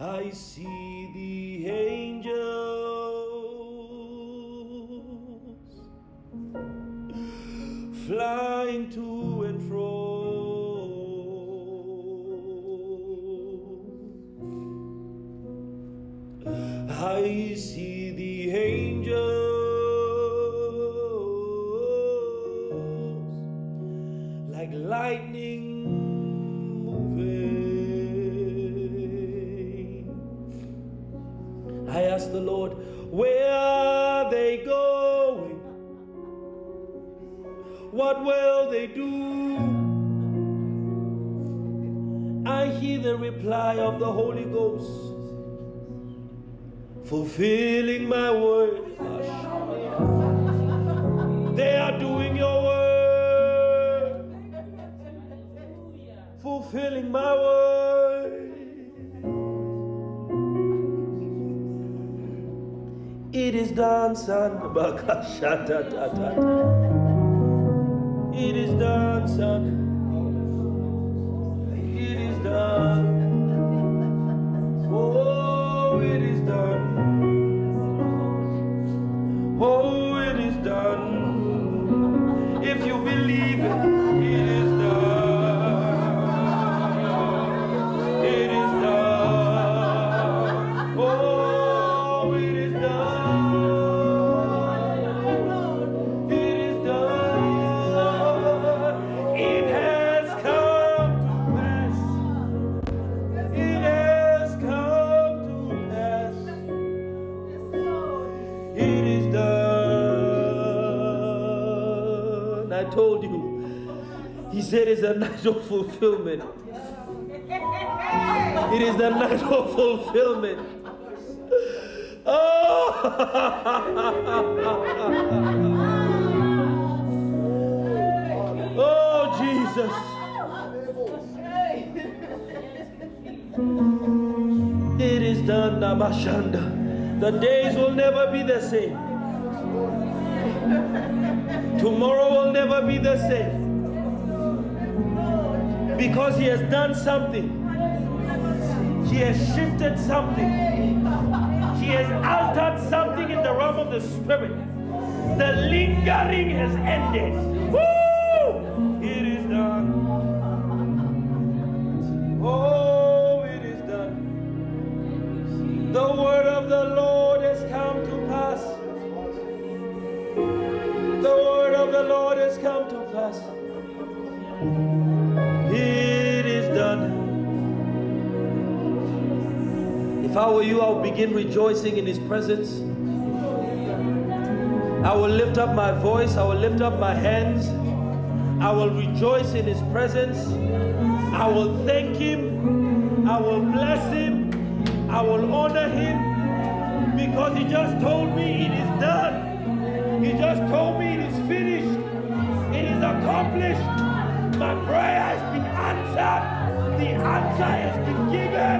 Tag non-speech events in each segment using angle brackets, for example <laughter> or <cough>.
I see the angels flying to fulfilling my word. They are doing your word, fulfilling my word. It is done, son. It is done, son. It is done. I told you. He said it's a night of fulfillment. It is the night of fulfillment. Oh, <laughs> oh Jesus. It is done, Namashanda. The days will never be the same. Tomorrow will never be the same. Because He has done something. He has shifted something. He has altered something in the realm of the Spirit. The lingering has ended. Woo! Has come to pass. It is done. If I were you, I would begin rejoicing in His presence. I will lift up my voice, I will lift up my hands, I will rejoice in His presence. I will thank Him, I will bless Him, I will honor Him because He just told me it is done. He just told me it is finished, accomplished. My prayer has been answered, the answer has been given.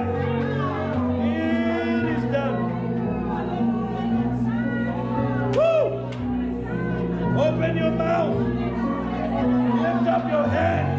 It is done. Woo! Open your mouth. Lift up your hands.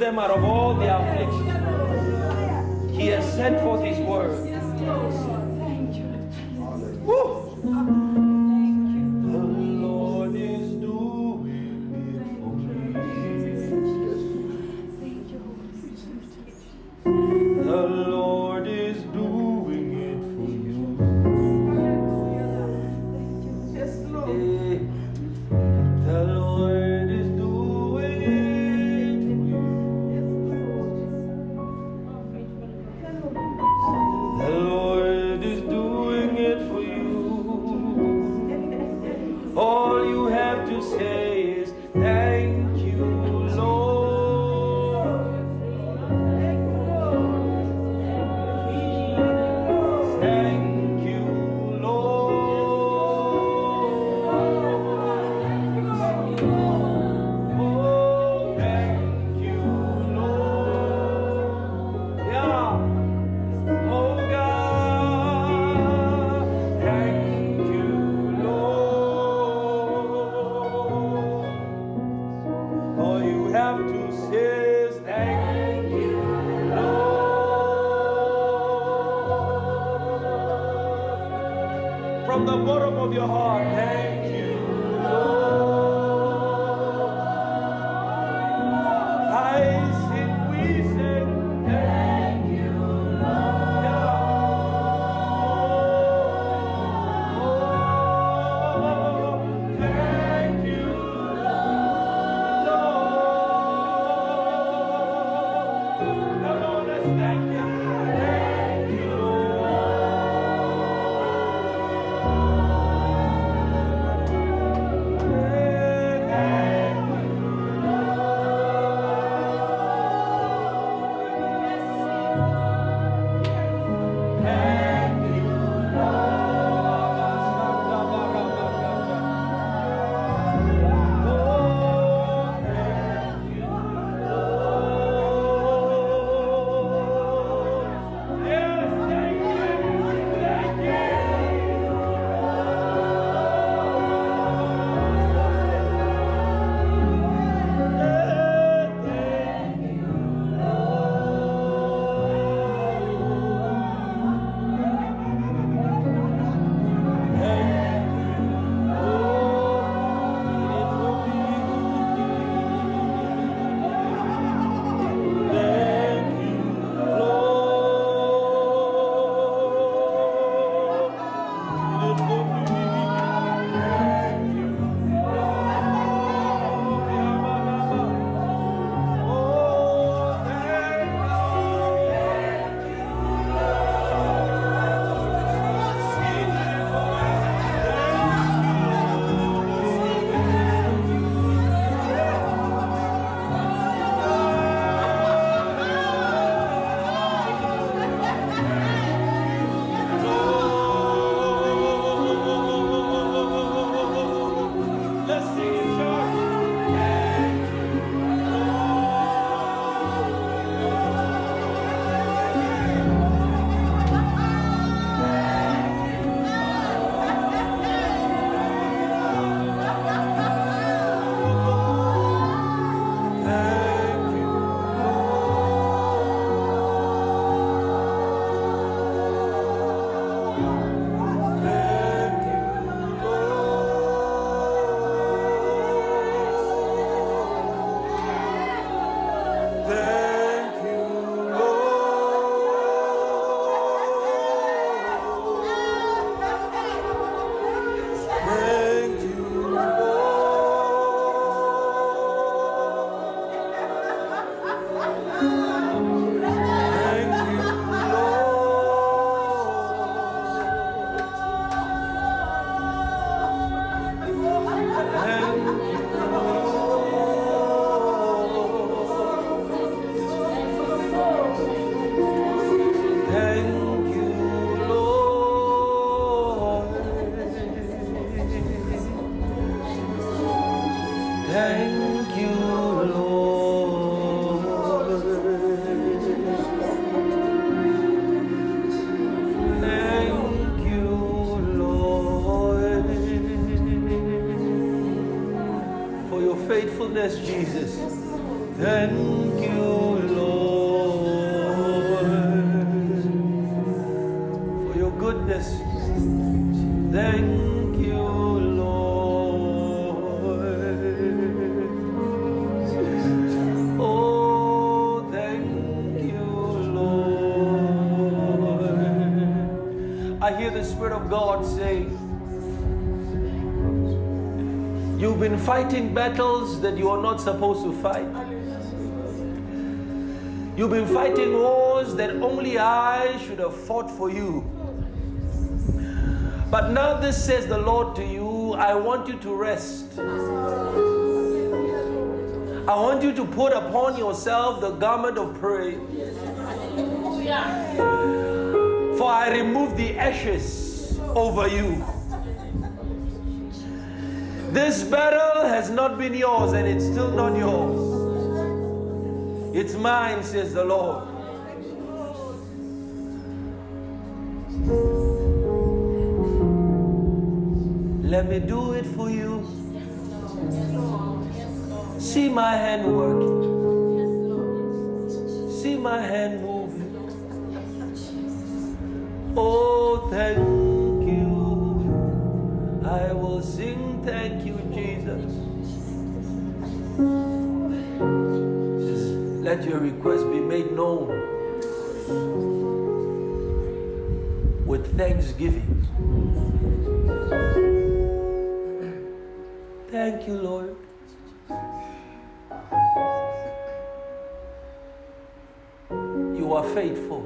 de Marobó, de Aflicción. For your faithfulness, Jesus. Thank you, Lord, for your goodness. Thank fighting battles that you are not supposed to fight. You've been fighting wars that only I should have fought for you. But now, this says the Lord to you I want you to rest. I want you to put upon yourself the garment of praise. For I remove the ashes over you. This battle has not been yours and it's still not yours. It's mine, says the Lord. Let me do it for you. See my hand working. See my hand moving. Oh, thank you. Let your request be made known with thanksgiving. Thank you, Lord. You are faithful.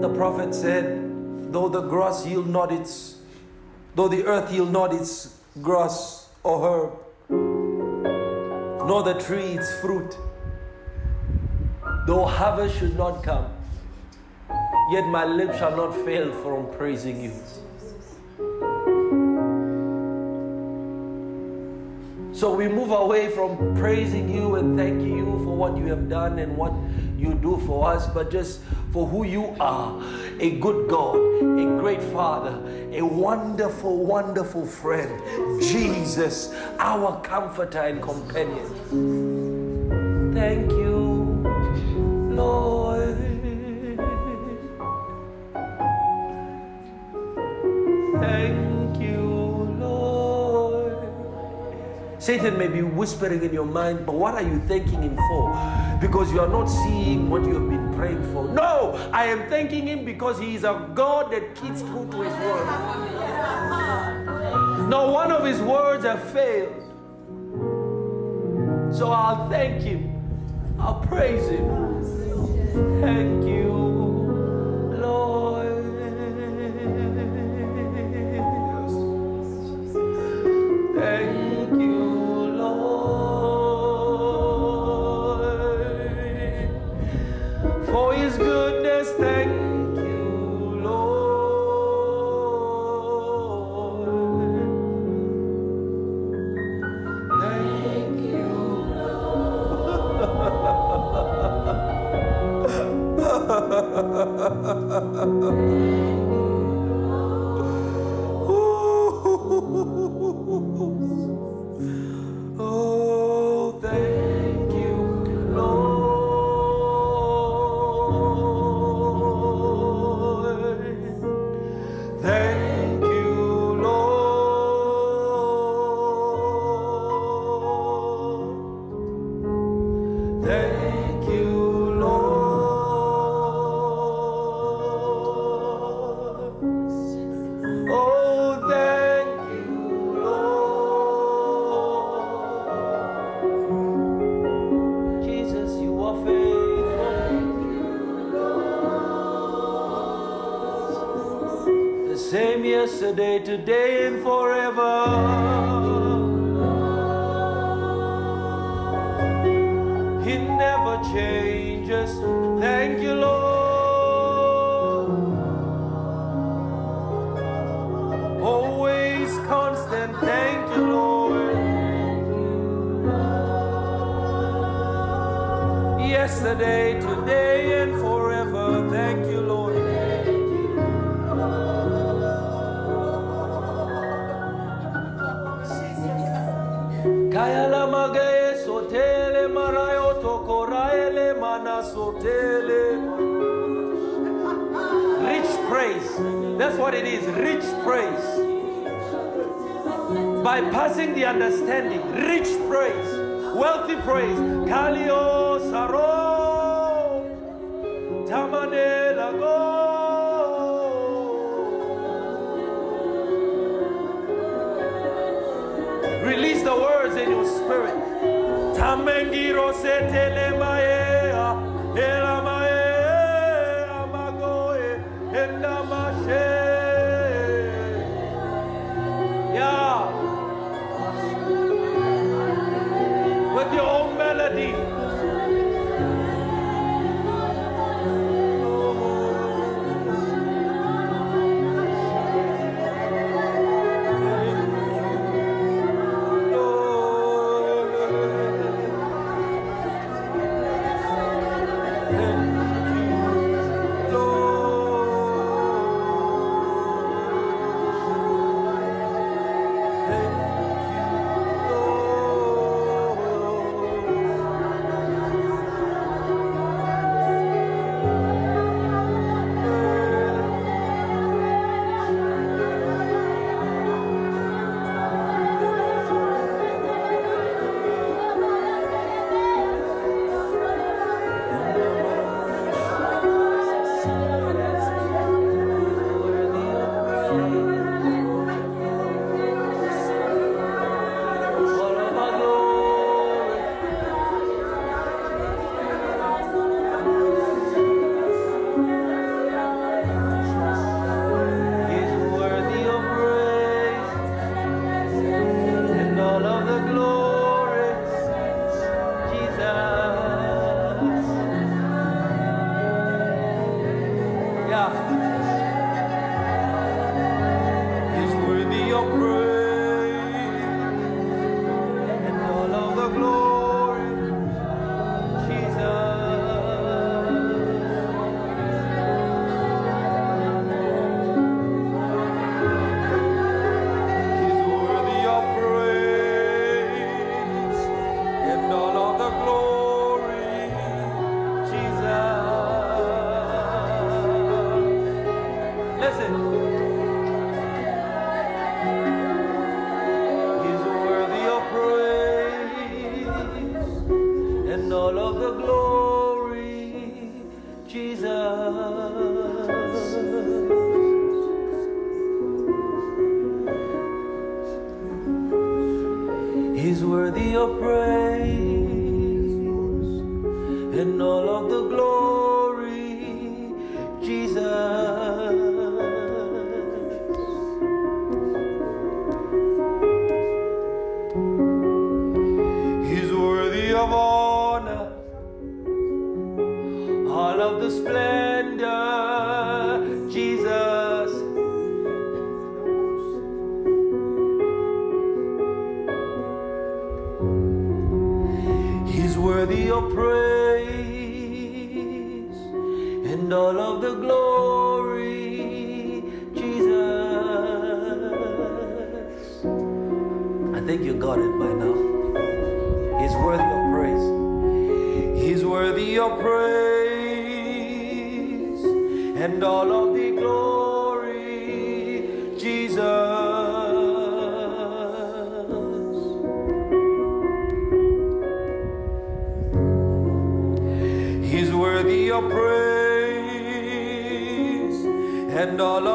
The prophet said, though the grass yield not its, though the earth yield not its grass or herb, nor the tree its fruit, though harvest should not come, yet my lips shall not fail from praising you. So we move away from praising you and thanking you for what you have done and what you do for us, but just for who you are. A good God, a great Father, a wonderful, wonderful friend, Jesus, our comforter and companion. Thank you, Satan may be whispering in your mind, but what are you thanking him for? Because you are not seeing what you have been praying for. No, I am thanking him because he is a God that keeps true to his word. No one of his words have failed. So I'll thank him. I'll praise him. Thank you, same yesterday, today, and forever. He never changes. Thank you, Lord. Always constant. Thank you, Lord. Yesterday, today, Rich praise. That's what it is. Rich praise. Bypassing the understanding. Rich praise. Wealthy praise. Kalio saro. Tamane lago. Release the words in your spirit. Tamengiro setele maea, think you got it by now. He's worthy of praise. He's worthy of praise and all of the glory, Jesus. He's worthy of praise and all of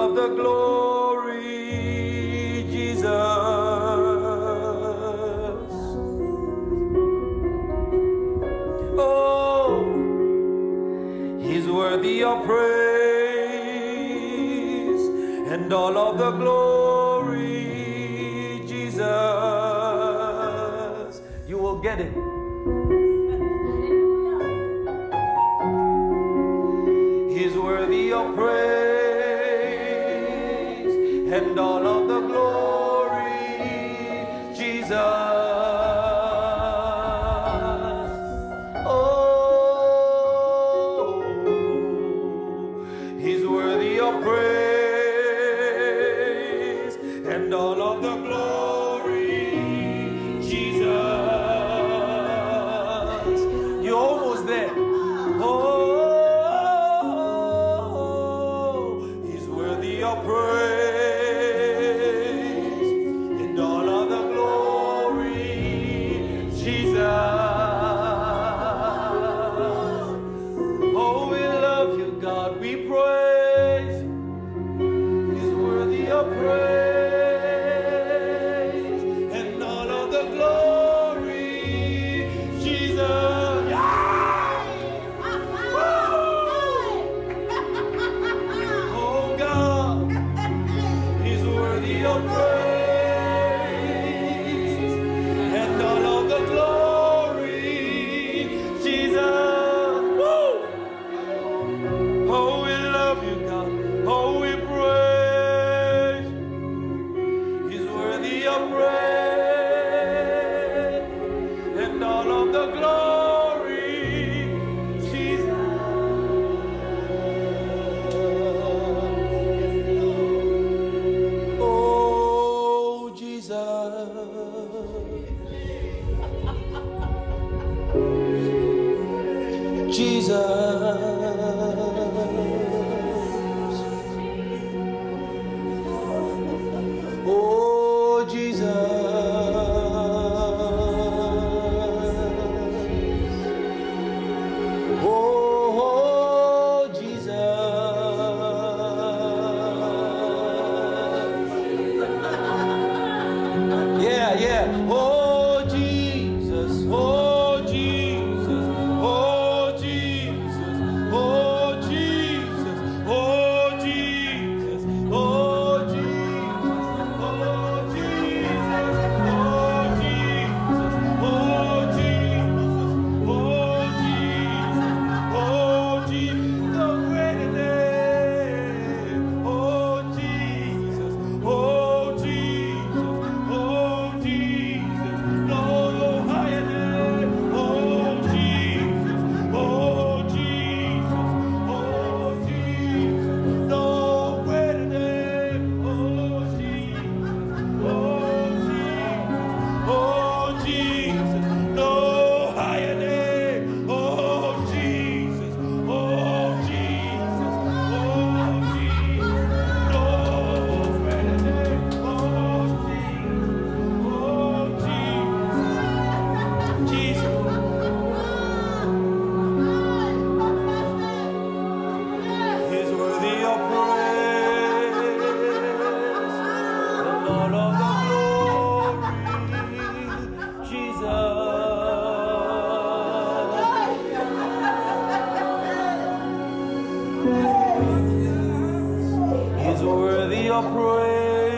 is worthy of praise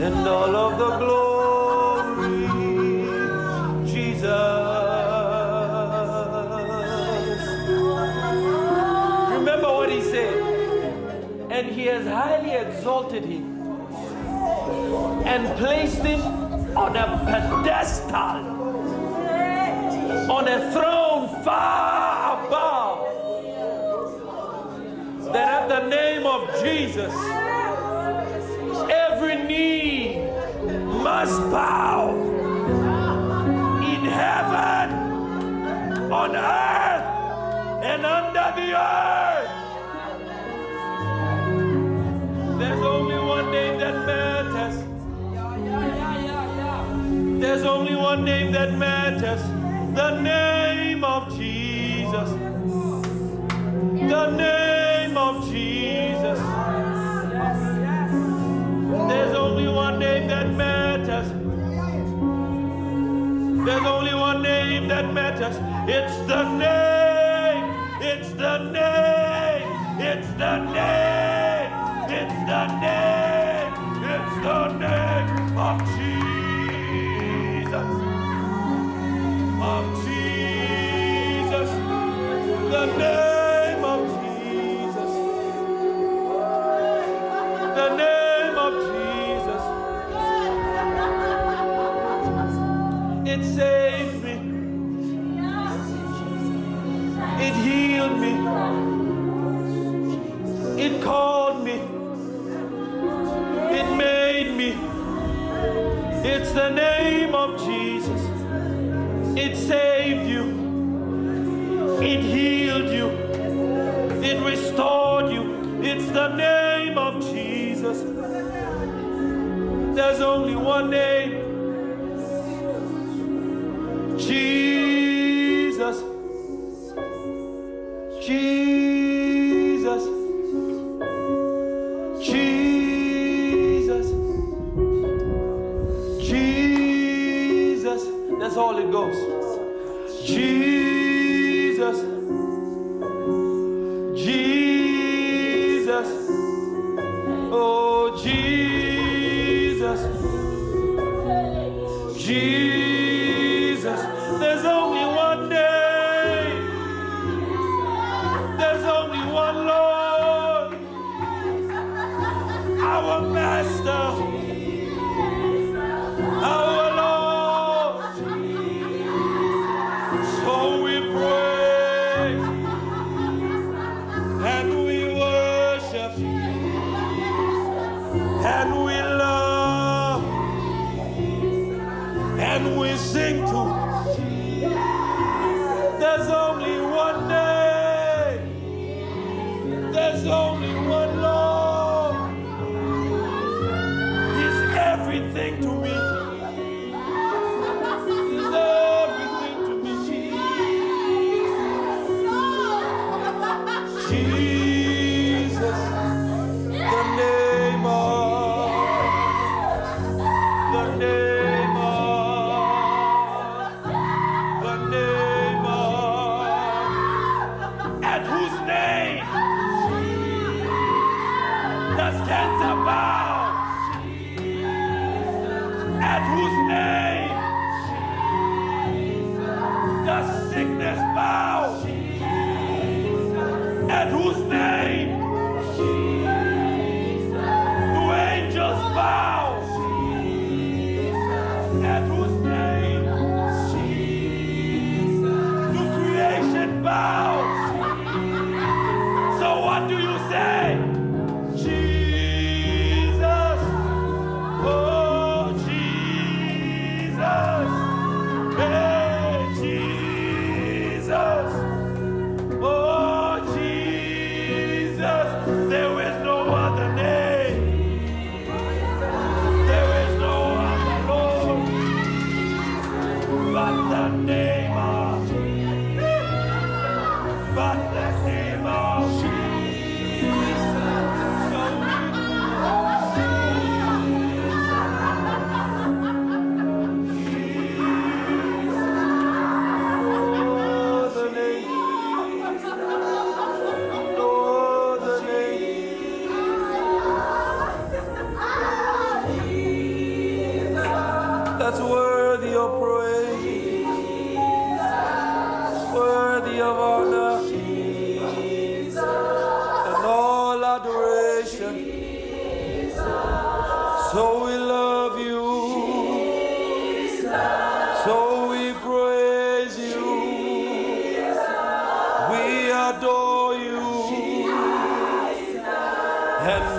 and all of the glory, Jesus. Remember what he said, and he has highly exalted him and placed him on a pedestal, on a throne far Jesus, every knee must bow in heaven, on earth, and under the earth. There's only one name that matters. There's only one name that matters. The name of Jesus. The name There's only one name that matters. It's the name. It's the name. It's the name. It's the name. It's the name of Jesus. Of Jesus. The name. the name of Jesus. It saved you. It healed you. It restored you. It's the name of Jesus. There's only one name. only We adore you. And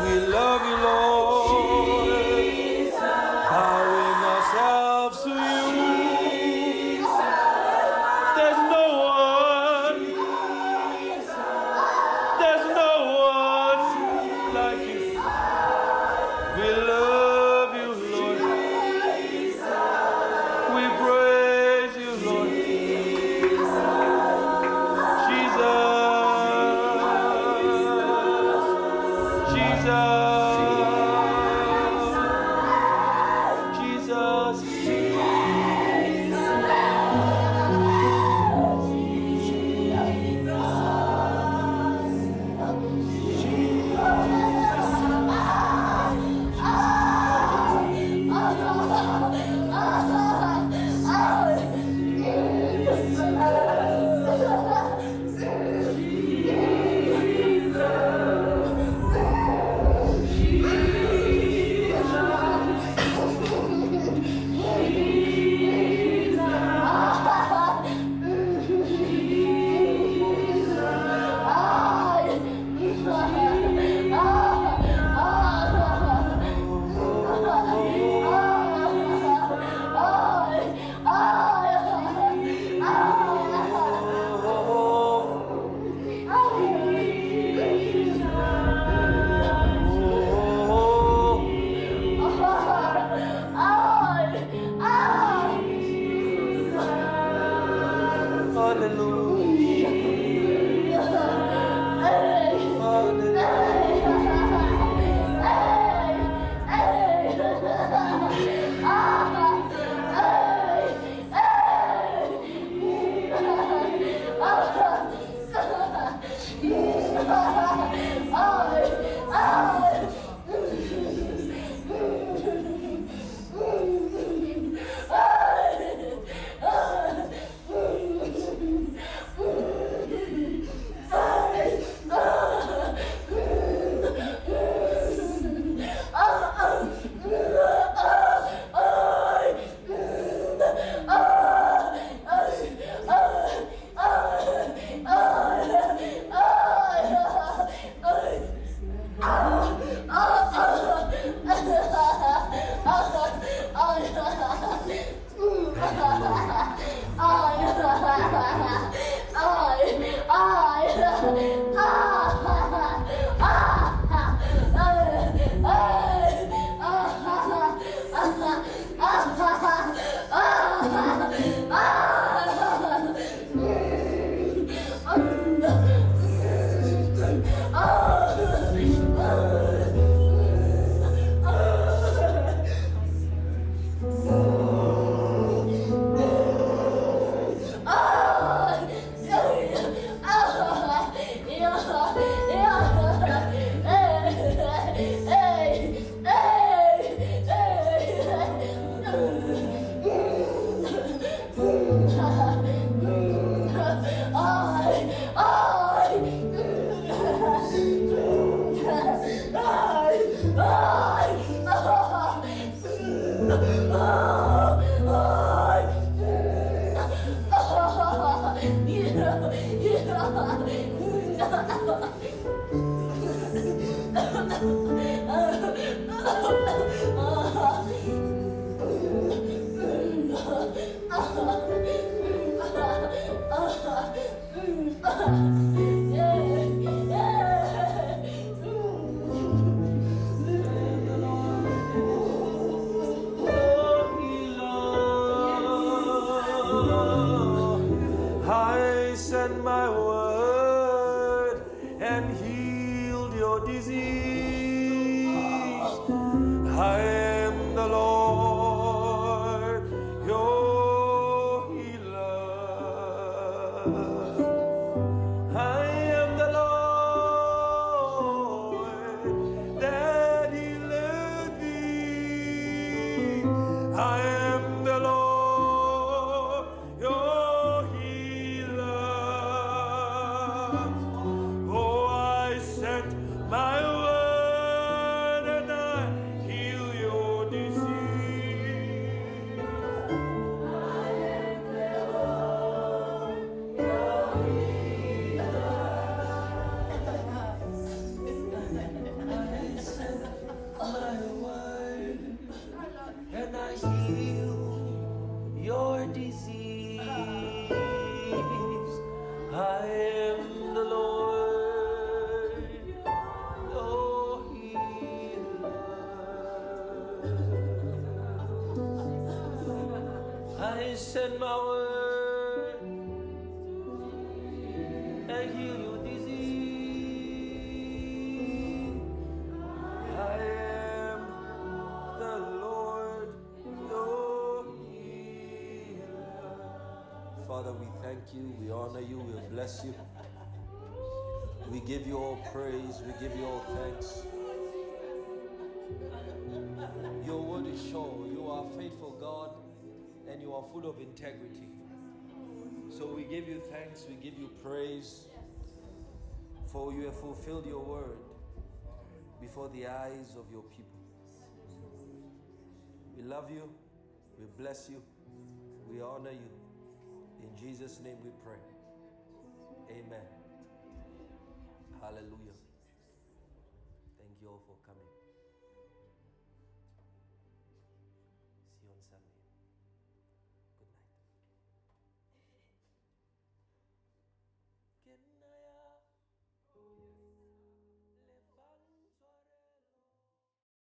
thank you, we honor you, we bless you. We give you all praise, we give you all thanks. Your word is sure, you are faithful, God, and you are full of integrity. So we give you thanks, we give you praise, for you have fulfilled your word before the eyes of your people. We love you, we bless you, we honor you. In Jesus' name we pray. Amen. Hallelujah.